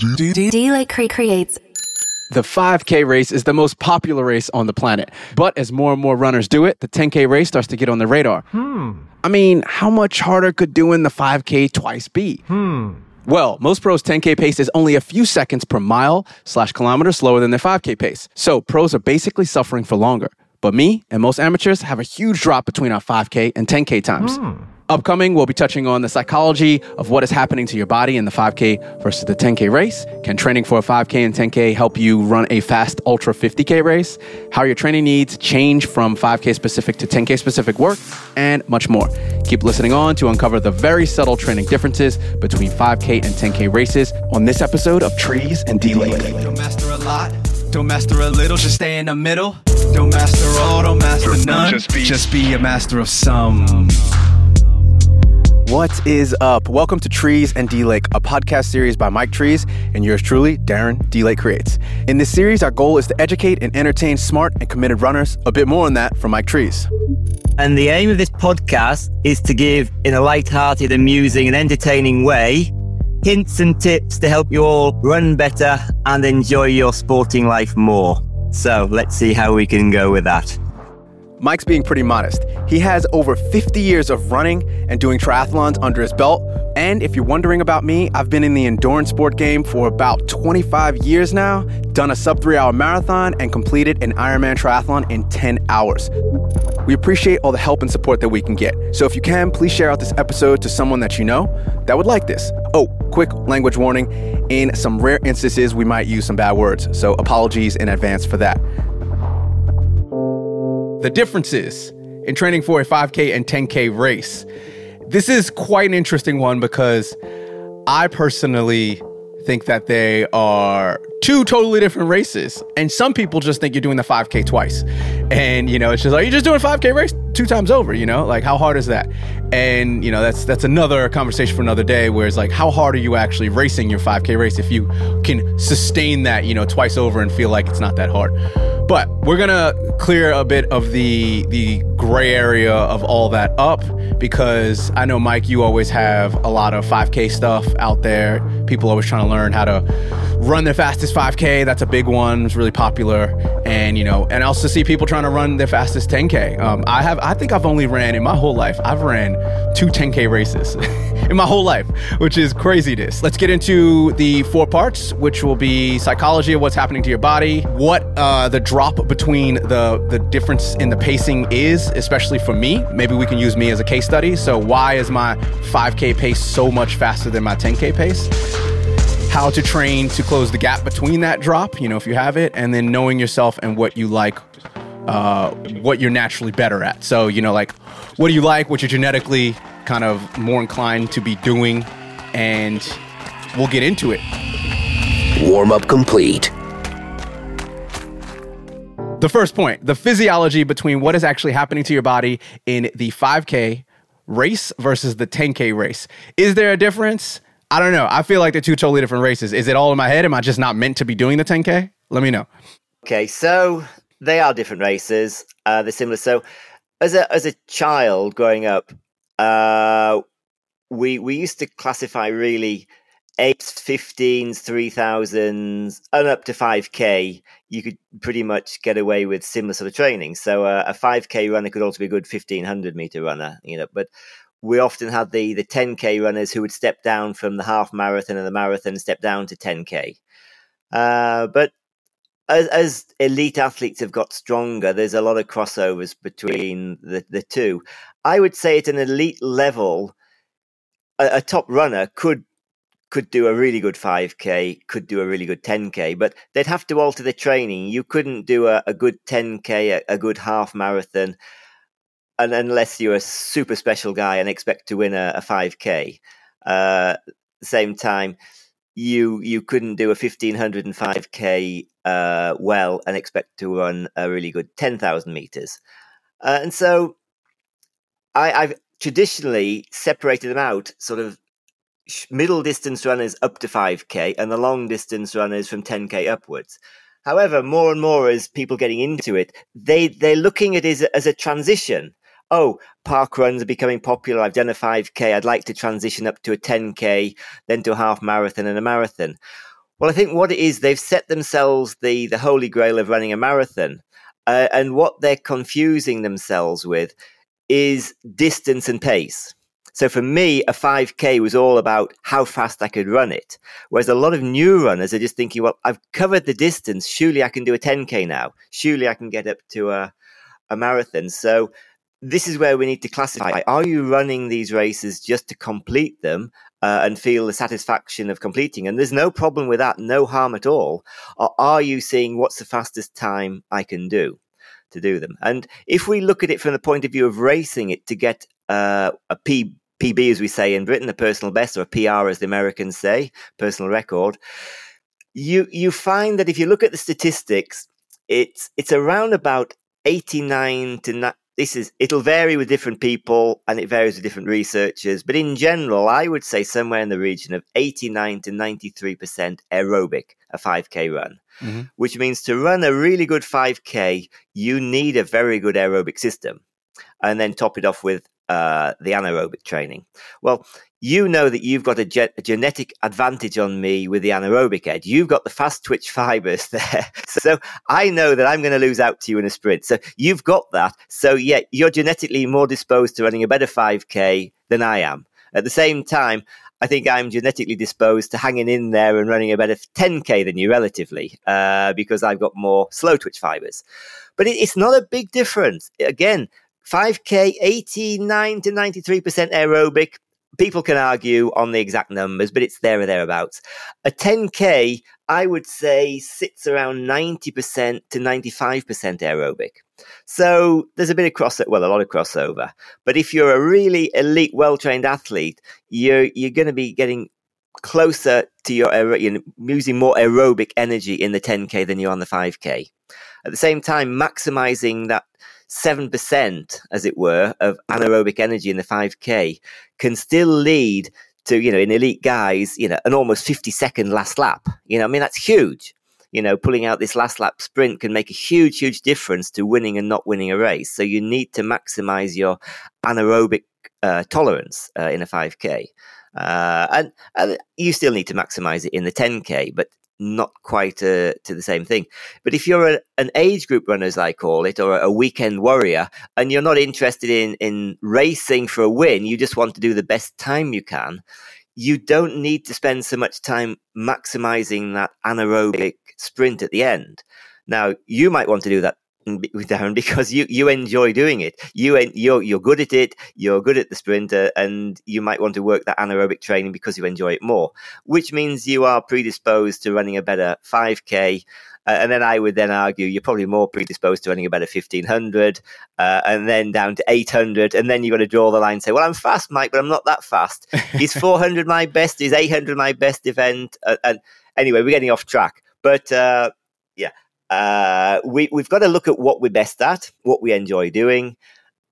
D-Lake creates the 5K race is the most popular race on the planet. But as more and more runners do it, the 10K race starts to get on the radar. Hmm. I mean, how much harder could doing the 5K twice be? Hmm. Well, most pros' 10K pace is only a few seconds per mile slash kilometer slower than their 5K pace. So pros are basically suffering for longer. But me and most amateurs have a huge drop between our 5K and 10K times. Hmm. Upcoming, we'll be touching on the psychology of what is happening to your body in the 5K versus the 10K race. Can training for a 5K and 10K help you run a fast ultra 50K race? How your training needs change from 5K specific to 10K specific work, and much more. Keep listening on to uncover the very subtle training differences between 5K and 10K races on this episode of Trees and D-Lake. Don't master a lot, don't master a little, just stay in the middle. Don't master all, don't master none, just be, just be a master of some. What is up? Welcome to Trees and D Lake, a podcast series by Mike Trees and yours truly, Darren D Lake Creates. In this series, our goal is to educate and entertain smart and committed runners. A bit more on that from Mike Trees. And the aim of this podcast is to give, in a light-hearted, amusing, and entertaining way, hints and tips to help you all run better and enjoy your sporting life more. So let's see how we can go with that. Mike's being pretty modest. He has over 50 years of running and doing triathlons under his belt. And if you're wondering about me, I've been in the endurance sport game for about 25 years now, done a sub three hour marathon, and completed an Ironman triathlon in 10 hours. We appreciate all the help and support that we can get. So if you can, please share out this episode to someone that you know that would like this. Oh, quick language warning. In some rare instances, we might use some bad words, so apologies in advance for that. The differences in training for a 5K and 10K race. This is quite an interesting one because I personally think that they are two totally different races. And some people just think you're doing the 5K twice. And, you know, it's just like, you're just doing a 5K race two times over, you know? Like, how hard is that? And, you know, that's that's another conversation for another day where it's like, how hard are you actually racing your 5K race if you can sustain that, you know, twice over and feel like it's not that hard? But we're gonna clear a bit of the the gray area of all that up because I know Mike, you always have a lot of 5K stuff out there. People always trying to learn how to run their fastest 5K. That's a big one. It's really popular, and you know, and also see people trying to run their fastest 10K. Um, I have, I think I've only ran in my whole life. I've ran two 10K races in my whole life, which is craziness. Let's get into the four parts, which will be psychology of what's happening to your body, what uh, the drop between the the difference in the pacing is, especially for me. Maybe we can use me as a case study. So why is my 5K pace so much faster than my 10K pace? how to train to close the gap between that drop, you know, if you have it, and then knowing yourself and what you like, uh, what you're naturally better at. So, you know, like what do you like, what you're genetically kind of more inclined to be doing, and we'll get into it. Warm up complete. The first point the physiology between what is actually happening to your body in the 5K race versus the 10K race. Is there a difference? I don't know. I feel like they're two totally different races. Is it all in my head? Am I just not meant to be doing the 10K? Let me know. Okay, so they are different races. Uh, they're similar. So, as a as a child growing up, uh, we we used to classify really eights, fifteens, three thousands, and up to five k. You could pretty much get away with similar sort of training. So uh, a five k runner could also be a good fifteen hundred meter runner. You know, but we often had the the 10k runners who would step down from the half marathon and the marathon step down to 10k. Uh, but as, as, elite athletes have got stronger, there's a lot of crossovers between the, the two. I would say at an elite level, a top runner could could do a really good 5k, could do a really good 10k, but they'd have to alter their training. You couldn't do a, a good 10k, a, a good half marathon and unless you're a super special guy and expect to win a, a 5k uh, the same time you you couldn't do a 1505k uh, well and expect to run a really good 10,000 meters uh, and so I, I've traditionally separated them out sort of middle distance runners up to 5k and the long distance runners from 10k upwards However, more and more as people getting into it, they they're looking at it as a, transition oh, park runs are becoming popular. I've done a 5K. I'd like to transition up to a 10K, then to a half marathon and a marathon. Well, I think what it is, they've set themselves the, the holy grail of running a marathon. Uh, and what they're confusing themselves with is distance and pace. So for me, a 5K was all about how fast I could run it. Whereas a lot of new runners are just thinking, well, I've covered the distance. Surely I can do a 10K now. Surely I can get up to a, a marathon. So this is where we need to classify. Are you running these races just to complete them uh, and feel the satisfaction of completing? And there's no problem with that, no harm at all. Or are you seeing what's the fastest time I can do to do them? And if we look at it from the point of view of racing it to get uh, a P, PB, as we say in Britain, a personal best, or PR, as the Americans say, personal record, you you find that if you look at the statistics, it's it's around about 89 to this is it'll vary with different people and it varies with different researchers but in general i would say somewhere in the region of 89 to 93% aerobic a 5k run mm-hmm. which means to run a really good 5k you need a very good aerobic system and then top it off with uh, the anaerobic training well you know that you've got a, ge- a, genetic advantage on me with the anaerobic edge. You've got the fast twitch fibers there. So I know that I'm going to lose out to you in a sprint. So you've got that. So yeah, you're genetically more disposed to running a better 5K than I am. At the same time, I think I'm genetically disposed to hanging in there and running a better 10K than you relatively, uh, because I've got more slow twitch fibers. But it, it's not a big difference. Again, 5K, 89 to 93% aerobic, people can argue on the exact numbers, but it's there or thereabouts. A 10K, I would say, sits around 90% to 95% aerobic. So there's a bit of crossover, well, a lot of crossover. But if you're a really elite, well trained athlete, you're, you're going to be getting closer to your, you know, using more aerobic energy in the 10K than you are on the 5K. At the same time, maximizing that 7%, as it were, of anaerobic energy in the 5K can still lead to, you know, in elite guys, you know, an almost 50 second last lap. You know, I mean, that's huge. You know, pulling out this last lap sprint can make a huge, huge difference to winning and not winning a race. So you need to maximize your anaerobic uh, tolerance uh, in a 5K. Uh, and, and, you still need to maximize it in the 10K, but not quite uh, to the same thing. But if you're a, an age group runner, as I call it, or a weekend warrior, and you're not interested in, in racing for a win, you just want to do the best time you can, you don't need to spend so much time maximizing that anaerobic sprint at the end. Now, you might want to do that Darren because you you enjoy doing it. You you're you're good at it. You're good at the sprinter, and you might want to work that anaerobic training because you enjoy it more. Which means you are predisposed to running a better 5k. Uh, and then I would then argue you're probably more predisposed to running a better 1500, uh, and then down to 800, and then you've got to draw the line and say, well, I'm fast, Mike, but I'm not that fast. Is 400 my best? Is 800 my best event? Uh, and anyway, we're getting off track. But uh, yeah, uh, we, we've got to look at what we're best at, what we enjoy doing,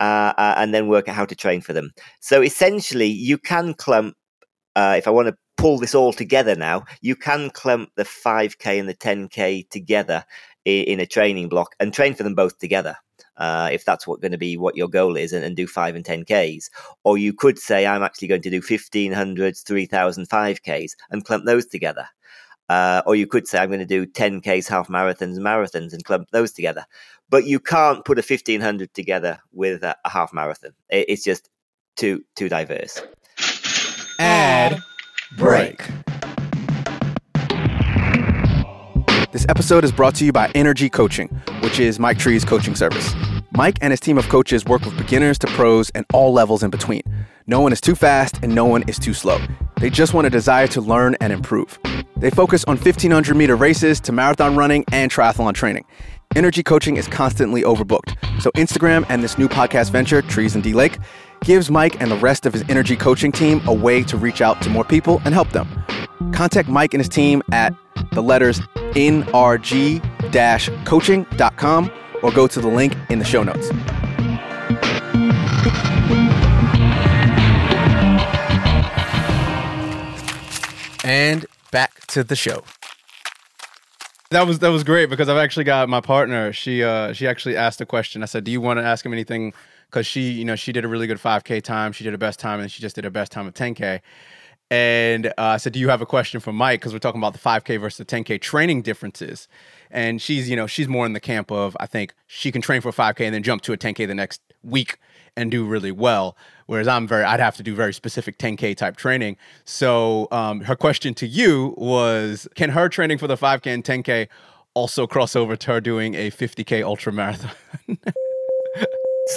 uh, uh, and then work out how to train for them. So essentially, you can clump, uh, if I want to pull this all together now, you can clump the 5K and the 10K together in, in a training block and train for them both together. Uh, if that's what going to be what your goal is, and, and, do five and 10Ks. Or you could say, I'm actually going to do 1500s, 3000, 5Ks and clump those together. Uh, or you could say, I'm going to do 10Ks, half marathons, marathons, and clump those together. But you can't put a 1500 together with a, a half marathon. It, it's just too too diverse. Ad break. This episode is brought to you by Energy Coaching, which is Mike Tree's coaching service. Mike and his team of coaches work with beginners to pros and all levels in between. No one is too fast and no one is too slow. They just want a desire to learn and improve. They focus on 1500 meter races to marathon running and triathlon training. Energy coaching is constantly overbooked. So, Instagram and this new podcast venture, Trees and D Lake, gives Mike and the rest of his energy coaching team a way to reach out to more people and help them. Contact Mike and his team at the letters nrg coaching.com or go to the link in the show notes. And back to the show. That was that was great because I've actually got my partner. She uh she actually asked a question. I said, "Do you want to ask him anything?" Because she you know she did a really good 5K time. She did a best time, and she just did her best time of 10K. And uh, I said, "Do you have a question for Mike?" Because we're talking about the 5K versus the 10K training differences. And she's, you know, she's more in the camp of I think she can train for a 5K and then jump to a 10K the next week and do really well. Whereas I'm very, I'd have to do very specific 10K type training. So um, her question to you was, can her training for the 5K and 10K also cross over to her doing a 50K ultra marathon?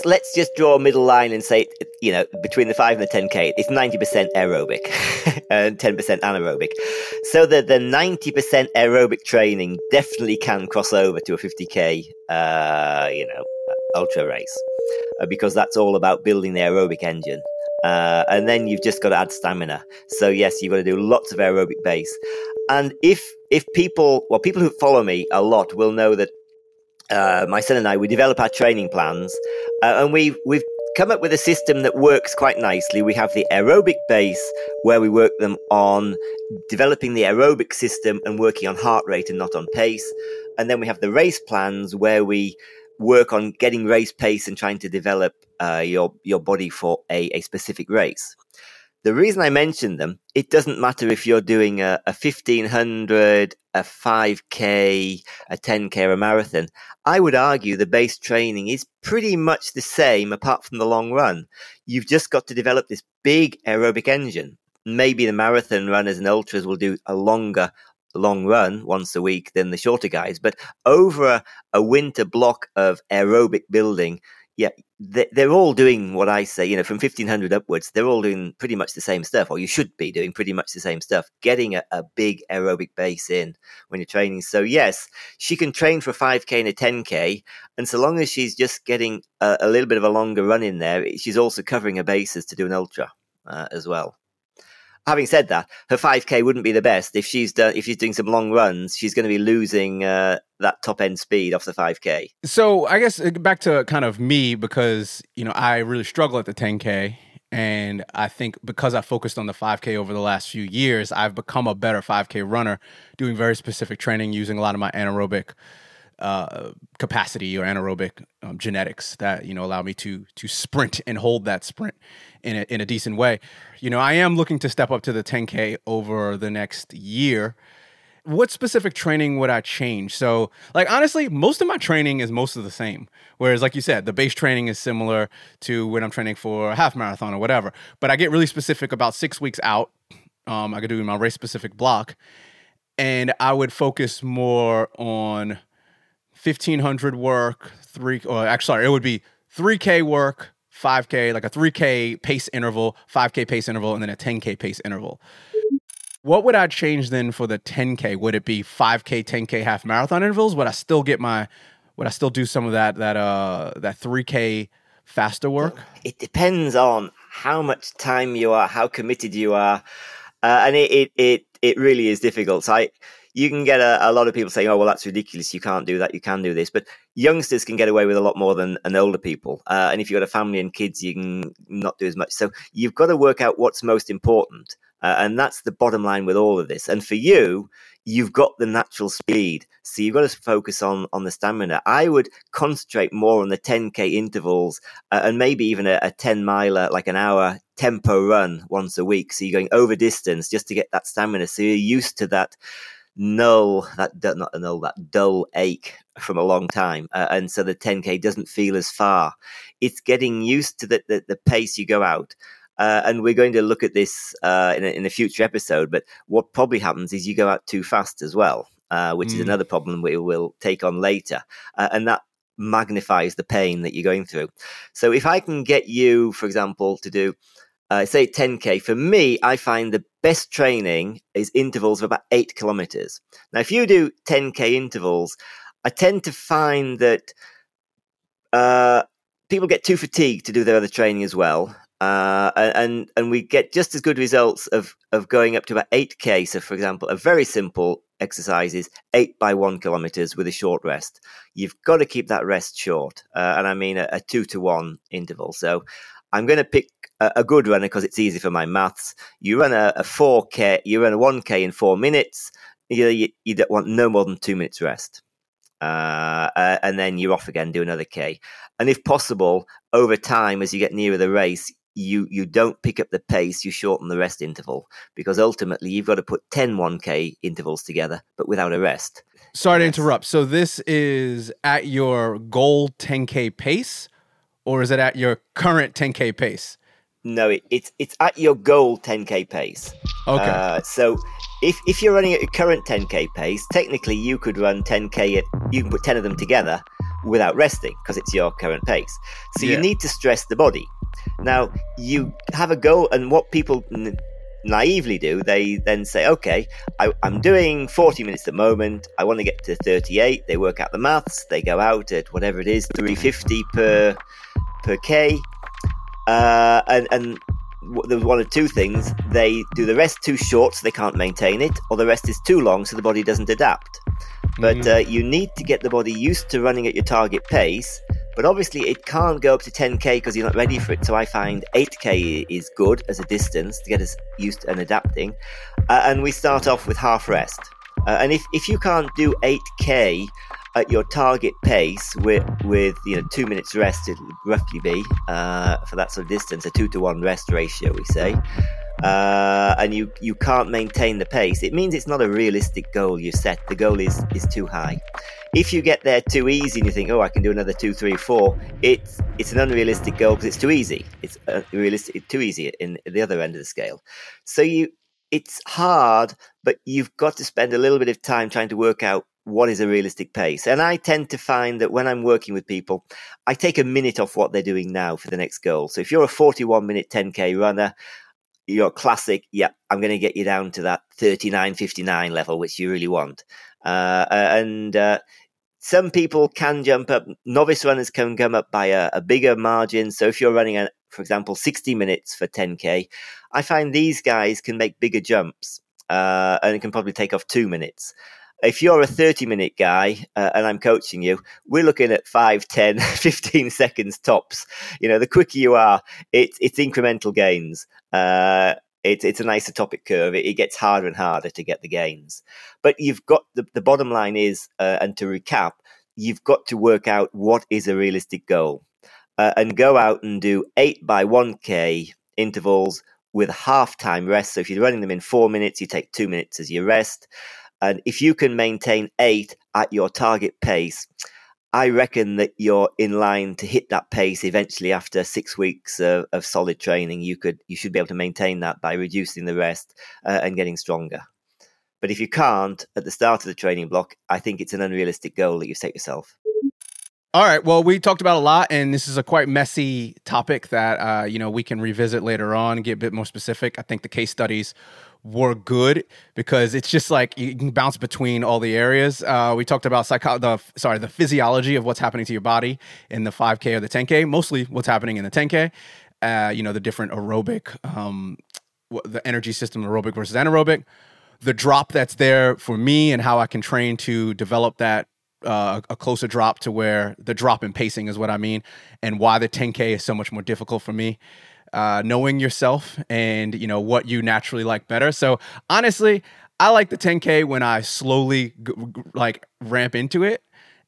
Let's just draw a middle line and say, you know, between the 5 and the 10K, it's 90% aerobic and 10% anaerobic. So the, the 90% aerobic training definitely can cross over to a 50K, uh, you know, ultra race uh, because that's all about building the aerobic engine. Uh, and then you've just got to add stamina. So yes, you've got to do lots of aerobic base. And if if people, well, people who follow me a lot will know that uh, my son and I, we develop our training plans, uh, and we we've come up with a system that works quite nicely. We have the aerobic base where we work them on developing the aerobic system and working on heart rate and not on pace, and then we have the race plans where we work on getting race pace and trying to develop uh, your your body for a, a specific race. The reason I mention them, it doesn't matter if you're doing a, a 1500, a 5K, a 10K, or a marathon. I would argue the base training is pretty much the same apart from the long run. You've just got to develop this big aerobic engine. Maybe the marathon runners and ultras will do a longer long run once a week than the shorter guys, but over a, a winter block of aerobic building, yeah, they're all doing what I say, you know, from 1500 upwards, they're all doing pretty much the same stuff, or you should be doing pretty much the same stuff, getting a, a big aerobic base in when you're training. So, yes, she can train for 5K and a 10K. And so long as she's just getting a, a little bit of a longer run in there, she's also covering her bases to do an ultra uh, as well having said that, her 5k wouldn't be the best if she's done if she's doing some long runs. She's going to be losing uh, that top end speed off the 5k. So I guess uh, back to kind of me because you know I really struggle at the 10k. And I think because I focused on the 5K over the last few years, I've become a better 5K runner, doing very specific training, using a lot of my anaerobic uh, capacity or anaerobic um, genetics that you know allow me to to sprint and hold that sprint in a, in a decent way. You know, I am looking to step up to the 10k over the next year. What specific training would I change? So, like honestly, most of my training is most of the same. Whereas, like you said, the base training is similar to when I'm training for a half marathon or whatever. But I get really specific about six weeks out. Um, I could do my race specific block, and I would focus more on 1500 work, three, or actually, sorry, it would be 3K work, 5K, like a 3K pace interval, 5K pace interval, and then a 10K pace interval. What would I change then for the 10K? Would it be 5K, 10K half marathon intervals? Would I still get my, would I still do some of that, that, uh, that 3K faster work? It depends on how much time you are, how committed you are. Uh, and it, it, it, it really is difficult. So I, you can get a, a, lot of people saying, "Oh, well, that's ridiculous. You can't do that. You can do this." But youngsters can get away with a lot more than an older people. Uh, and if you've got a family and kids, you can not do as much. So you've got to work out what's most important, uh, and that's the bottom line with all of this. And for you, you've got the natural speed, so you've got to focus on on the stamina. I would concentrate more on the 10k intervals uh, and maybe even a, a 10 miler, like an hour tempo run once a week. So you're going over distance just to get that stamina. So you're used to that null that not a null that dull ache from a long time uh, and so the 10k doesn't feel as far it's getting used to the, the, the pace you go out uh, and we're going to look at this uh, in, a, in a future episode but what probably happens is you go out too fast as well uh, which mm. is another problem we will take on later uh, and that magnifies the pain that you're going through so if i can get you for example to do uh, say 10k for me i find the best training is intervals of about eight kilometers. Now if you do 10k intervals i tend to find that uh, people get too fatigued to do their other training as well uh, and and we get just as good results of of going up to about 8k so for example a very simple exercise is 8 by 1 kilometers with a short rest. You've got to keep that rest short uh, and i mean a, a 2 to 1 interval. So I'm going to pick a, a good runner because it's easy for my maths. You run a, a 4K, you run a 1K in four minutes. You, you, you don't want no more than two minutes rest. Uh, uh, and then you're off again, do another K. And if possible, over time, as you get nearer the race, you you don't pick up the pace, you shorten the rest interval because ultimately you've got to put 10 1K intervals together, but without a rest. Sorry to interrupt. So this is at your goal 10K pace, or is it at your current 10K pace? No, it, it's it's at your goal 10k pace. Okay. Uh, so if if you're running at your current 10k pace, technically you could run 10k at you can put 10 of them together without resting because it's your current pace. So Yeah. you need to stress the body. Now you have a goal, and what people naively do, they then say, "Okay, I, I'm doing 40 minutes at the moment. I want to get to 38." They work out the maths. They go out at whatever it is, 350 per per k, uh, and and w- there's one of two things: they do the rest too short, so they can't maintain it, or the rest is too long, so the body doesn't adapt. But uh, you need to get the body used to running at your target pace. But obviously, it can't go up to 10k because you're not ready for it. So I find 8k is good as a distance to get us used and adapting. Uh, and we start off with half rest. Uh, and if, if you can't do 8k at your target pace with with you know two minutes rest, it'll roughly be uh, for that sort of distance, a two to one rest ratio, we say. Uh, and you you can't maintain the pace. It means it's not a realistic goal you set. The goal is is too high. If you get there too easy and you think, oh, I can do another two, three, four, it's it's an unrealistic goal because it's too easy. It's uh, realistic, too easy in the other end of the scale. So you, it's hard, but you've got to spend a little bit of time trying to work out what is a realistic pace. And I tend to find that when I'm working with people, I take a minute off what they're doing now for the next goal. So if you're a 41 minute 10k runner, your classic, yeah, I'm going to get you down to that 39, 59 level, which you really want. Uh, and uh, some people can jump up. Novice runners can come up by a, a bigger margin. So if you're running, a, for example, 60 minutes for 10k, I find these guys can make bigger jumps uh, and can probably take off two minutes. If you're a 30 minute guy uh, and I'm coaching you, we're looking at 5, 10, 15 seconds tops. You know, the quicker you are, it's, it's incremental gains. Uh, it's it's an isotopic curve. It, it, gets harder and harder to get the gains. But you've got the, the bottom line is, uh, and to recap, you've got to work out what is a realistic goal uh, and go out and do eight by 1K intervals with half time rest. So if you're running them in four minutes, you take two minutes as your rest. And if you can maintain eight at your target pace, I reckon that you're in line to hit that pace eventually after six weeks of, of solid training. You could, you should be able to maintain that by reducing the rest uh, and getting stronger. But if you can't at the start of the training block, I think it's an unrealistic goal that you've set yourself. All right. Well, we talked about a lot, and this is a quite messy topic that uh, you know we can revisit later on and get a bit more specific. I think the case studies were good because it's just like you can bounce between all the areas. Uh, we talked about psycho- the sorry the physiology of what's happening to your body in the 5K or the 10K. Mostly what's happening in the 10K. Uh, you know the different aerobic, um, the energy system, aerobic versus anaerobic. The drop that's there for me and how I can train to develop that uh, a closer drop to where the drop in pacing is what I mean, and why the 10K is so much more difficult for me. Uh, knowing yourself and you know what you naturally like better. So honestly, I like the 10K when I slowly g- g- like ramp into it.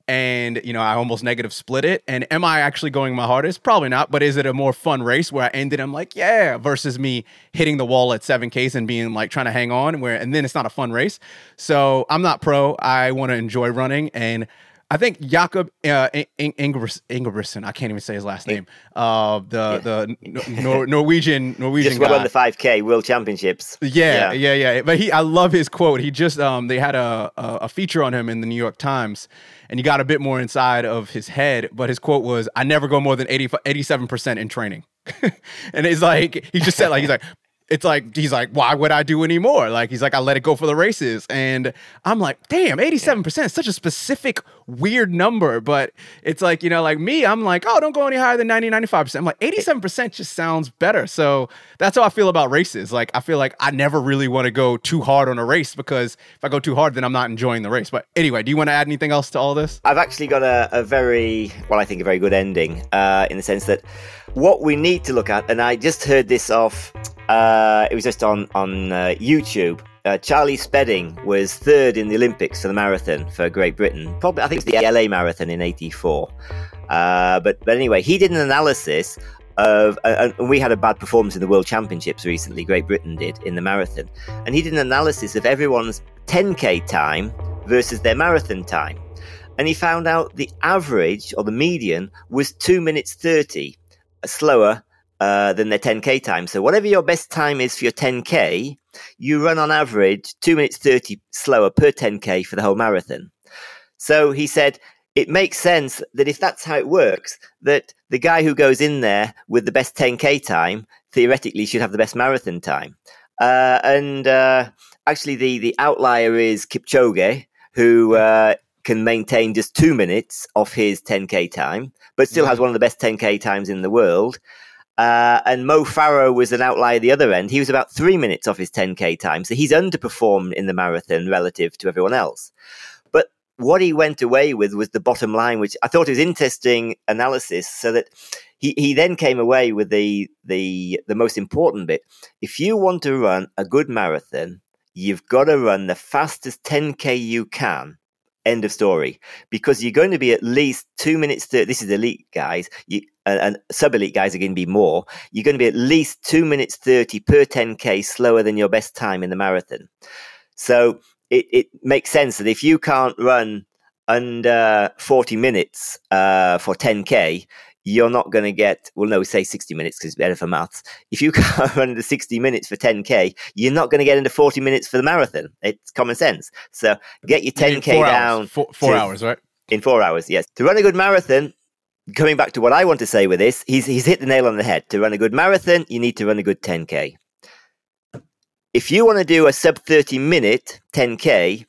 And you know, I almost negative split it. And am I actually going my hardest? Probably not. But is it a more fun race where I ended? I'm like, yeah, versus me hitting the wall at seven Ks and being like trying to hang on. Where and then it's not a fun race. So I'm not pro. I want to enjoy running, and I think Jakob uh, Ingebrigtsen. I can't even say his last name. Uh, the the Nor- Norwegian Norwegian just guy. won the 5K World Championships. Yeah, yeah, yeah, But he, I love his quote. He just um, they had a, a a feature on him in the New York Times, and you got a bit more inside of his head. But his quote was, "I never go more than 87 percent in training." and it's like he just said like he's like it's like he's like, why would I do any more? Like he's like, I let it go for the races, and I'm like, damn, 87 percent is such a specific weird number. But it's like you know, like me, I'm like, oh, don't go any higher than 90, 95 percent. I'm like, 87 percent just sounds better. So that's how I feel about races. Like I feel like I never really want to go too hard on a race because if I go too hard, then I'm not enjoying the race. But anyway, do you want to add anything else to all this? I've actually got a, a very, well, I think a very good ending uh, in the sense that what we need to look at, and I just heard this off uh, it was just on on uh, YouTube. Uh, Charlie Spedding was third in the Olympics for the marathon for Great Britain. Probably, I think it's the LA Marathon in '84. Uh, but but anyway, he did an analysis of, and we had a bad performance in the World Championships recently. Great Britain did in the marathon, and he did an analysis of everyone's 10k time versus their marathon time, and he found out the average or the median was two minutes thirty slower uh, than their 10k time. So whatever your best time is for your 10k, you run on average two minutes 30 slower per 10k for the whole marathon. So he said it makes sense that if that's how it works, that the guy who goes in there with the best 10k time theoretically should have the best marathon time. Uh, and uh, actually, the the outlier is Kipchoge, who uh, can maintain just two minutes off his 10k time, but still has one of the best 10k times in the world. Uh, and Mo Farah was an outlier at the other end. He was about three minutes off his 10k time, so he's underperformed in the marathon relative to everyone else. But what he went away with was the bottom line, which I thought was interesting analysis. So that he, he then came away with the the the most important bit. If you want to run a good marathon, you've got to run the fastest 10k you can End of story. Because you're going to be at least two minutes. 30, this is elite guys. You, and, and sub elite guys are going to be more. You're going to be at least two minutes 30 per 10K slower than your best time in the marathon. So it, it makes sense that if you can't run under 40 minutes uh, for 10K, you're not going to get, well, no, say 60 minutes because it's better for maths. If you can't run the 60 minutes for 10K, you're not going to get into 40 minutes for the marathon. It's common sense. So get your 10K four down. Hours. Four, four to, hours, right? In four hours, yes. To run a good marathon, coming back to what I want to say with this, he's, he's hit the nail on the head. To run a good marathon, you need to run a good 10K. If you want to do a sub 30 minute 10K,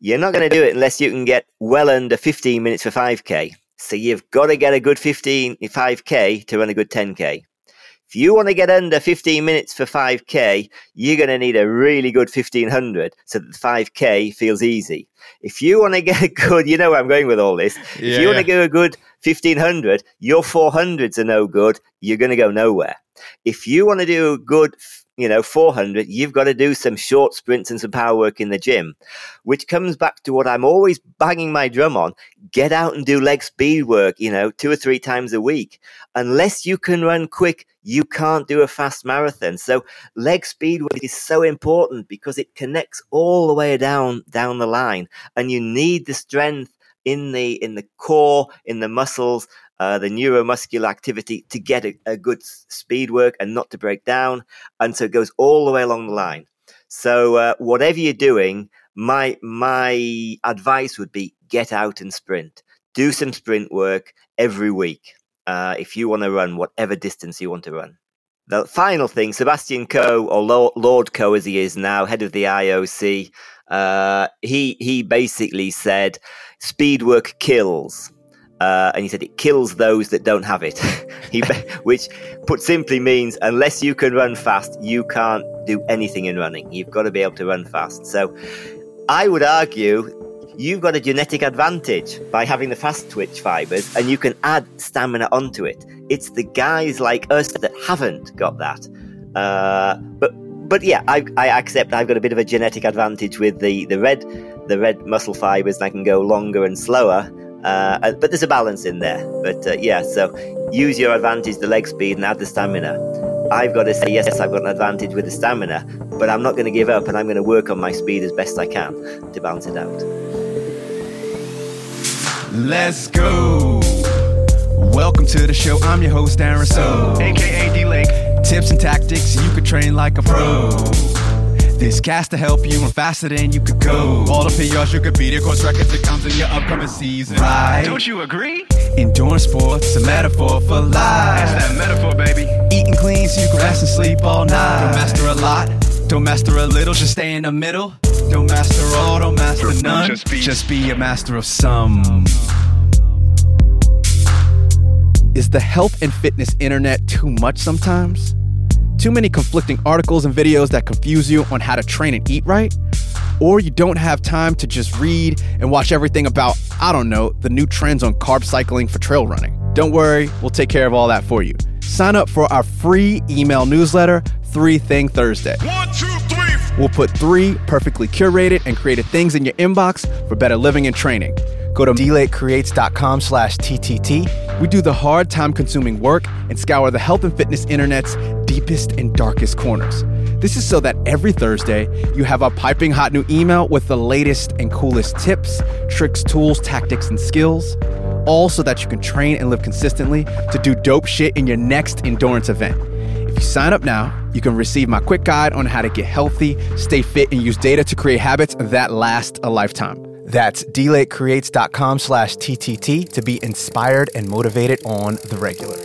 you're not going to do it unless you can get well under 15 minutes for 5K. So you've got to get a good 15, 5K to run a good 10K. If you want to get under 15 minutes for 5K, you're going to need a really good 1500 so that the 5K feels easy. If you want to get a good, you know where I'm going with all this. Yeah, if you want to go a good 1500, your 400s are no good. You're going to go nowhere. If you want to do a good you know, 400, you've got to do some short sprints and some power work in the gym, which comes back to what I'm always banging my drum on. Get out and do leg speed work, you know, two or three times a week. Unless you can run quick, you can't do a fast marathon. So leg speed work is so important because it connects all the way down, down the line and you need the strength in the, in the core, in the muscles, uh, the neuromuscular activity to get a, a, good speed work and not to break down. And so it goes all the way along the line. So uh, whatever you're doing, my my advice would be get out and sprint. Do some sprint work every week uh, if you want to run whatever distance you want to run. The final thing, Sebastian Coe, or Lord Coe as he is now, head of the IOC, uh, he he basically said, "Speed work kills." Uh, and he said it kills those that don't have it. he, which, put simply, means unless you can run fast, you can't do anything in running. You've got to be able to run fast. So, I would argue you've got a genetic advantage by having the fast twitch fibers, and you can add stamina onto it. It's the guys like us that haven't got that. Uh, but but yeah, I, I accept I've got a bit of a genetic advantage with the, the red the red muscle fibers, and I can go longer and slower. Uh, uh, but there's a balance in there. But uh, yeah, so use your advantage, the leg speed, and add the stamina. I've got to say, yes, I've got an advantage with the stamina, but I'm not going to give up and I'm going to work on my speed as best I can to balance it out. Let's go. Welcome to the show. I'm your host, Aaron So, aka D Lake. Tips and tactics you could train like a pro. This cast to help you run faster than you could go. All the PRs you could beat it, course records that comes in your upcoming season. Right? Don't you agree? Endurance sports, a metaphor for life. That's that metaphor, baby. Eating clean so you can rest and sleep all night. Don't master a lot, don't master a little, just stay in the middle. Don't master all, don't master none. Just be, just be a master of some. Is the health and fitness internet too much sometimes? Too many conflicting articles and videos that confuse you on how to train and eat right? Or you don't have time to just read and watch everything about, I don't know, the new trends on carb cycling for trail running. Don't worry, we'll take care of all that for you. Sign up for our free email newsletter, Three Thing Thursday. One, two, three. We'll put three perfectly curated and created things in your inbox for better living and training. Go to dlakecreates.com slash TTT We do the hard, time consuming work and scour the health and fitness internet's deepest and darkest corners. This is so that every Thursday you have a piping hot new email with the latest and coolest tips, tricks, tools, tactics, and skills, all so that you can train and live consistently to do dope shit in your next endurance event. If you sign up now, you can receive my quick guide on how to get healthy, stay fit, and use data to create habits that last a lifetime. That's dlakecreates.com slash TTT to be inspired and motivated on the regular.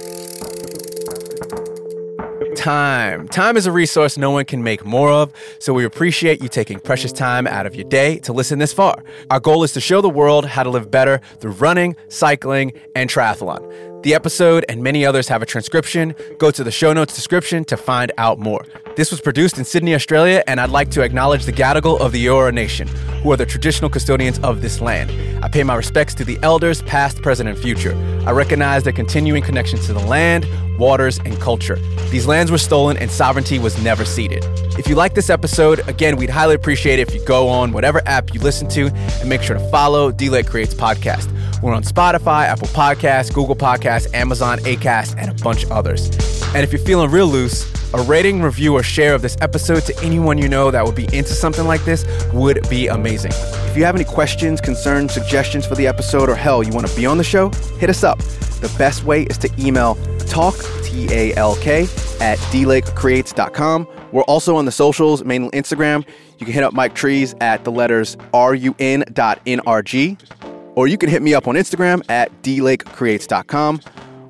Time. Time is a resource no one can make more of, so we appreciate you taking precious time out of your day to listen this far. Our goal is to show the world how to live better through running, cycling, and triathlon. The episode and many others have a transcription. Go to the show notes description to find out more. This was produced in Sydney, Australia, and I'd like to acknowledge the Gadigal of the Eora Nation, who are the traditional custodians of this land. I pay my respects to the elders, past, present, and future. I recognize their continuing connection to the land, waters, and culture. These lands were stolen and sovereignty was never ceded. If you like this episode, again, we'd highly appreciate it if you go on whatever app you listen to and make sure to follow D-Lake Creates Podcast. We're on Spotify, Apple Podcasts, Google Podcasts, Amazon, Acast, and a bunch of others. And if you're feeling real loose, a rating, review, or share of this episode to anyone you know that would be into something like this would be amazing. If you have any questions, concerns, suggestions for the episode, or hell, you want to be on the show, hit us up. The best way is to email talk, T A L K, at dlakecreates.com. We're also on the socials, mainly Instagram. You can hit up Mike Trees at the letters run.nrg, or you can hit me up on Instagram at dlakecreates.com,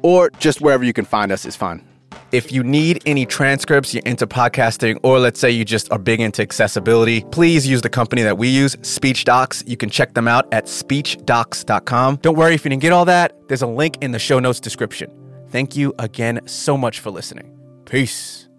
or just wherever you can find us is fine. If you need any transcripts, you're into podcasting, or let's say you just are big into accessibility, please use the company that we use, SpeechDocs. You can check them out at speechdocs.com. Don't worry if you didn't get all that, there's a link in the show notes description. Thank you again so much for listening. Peace.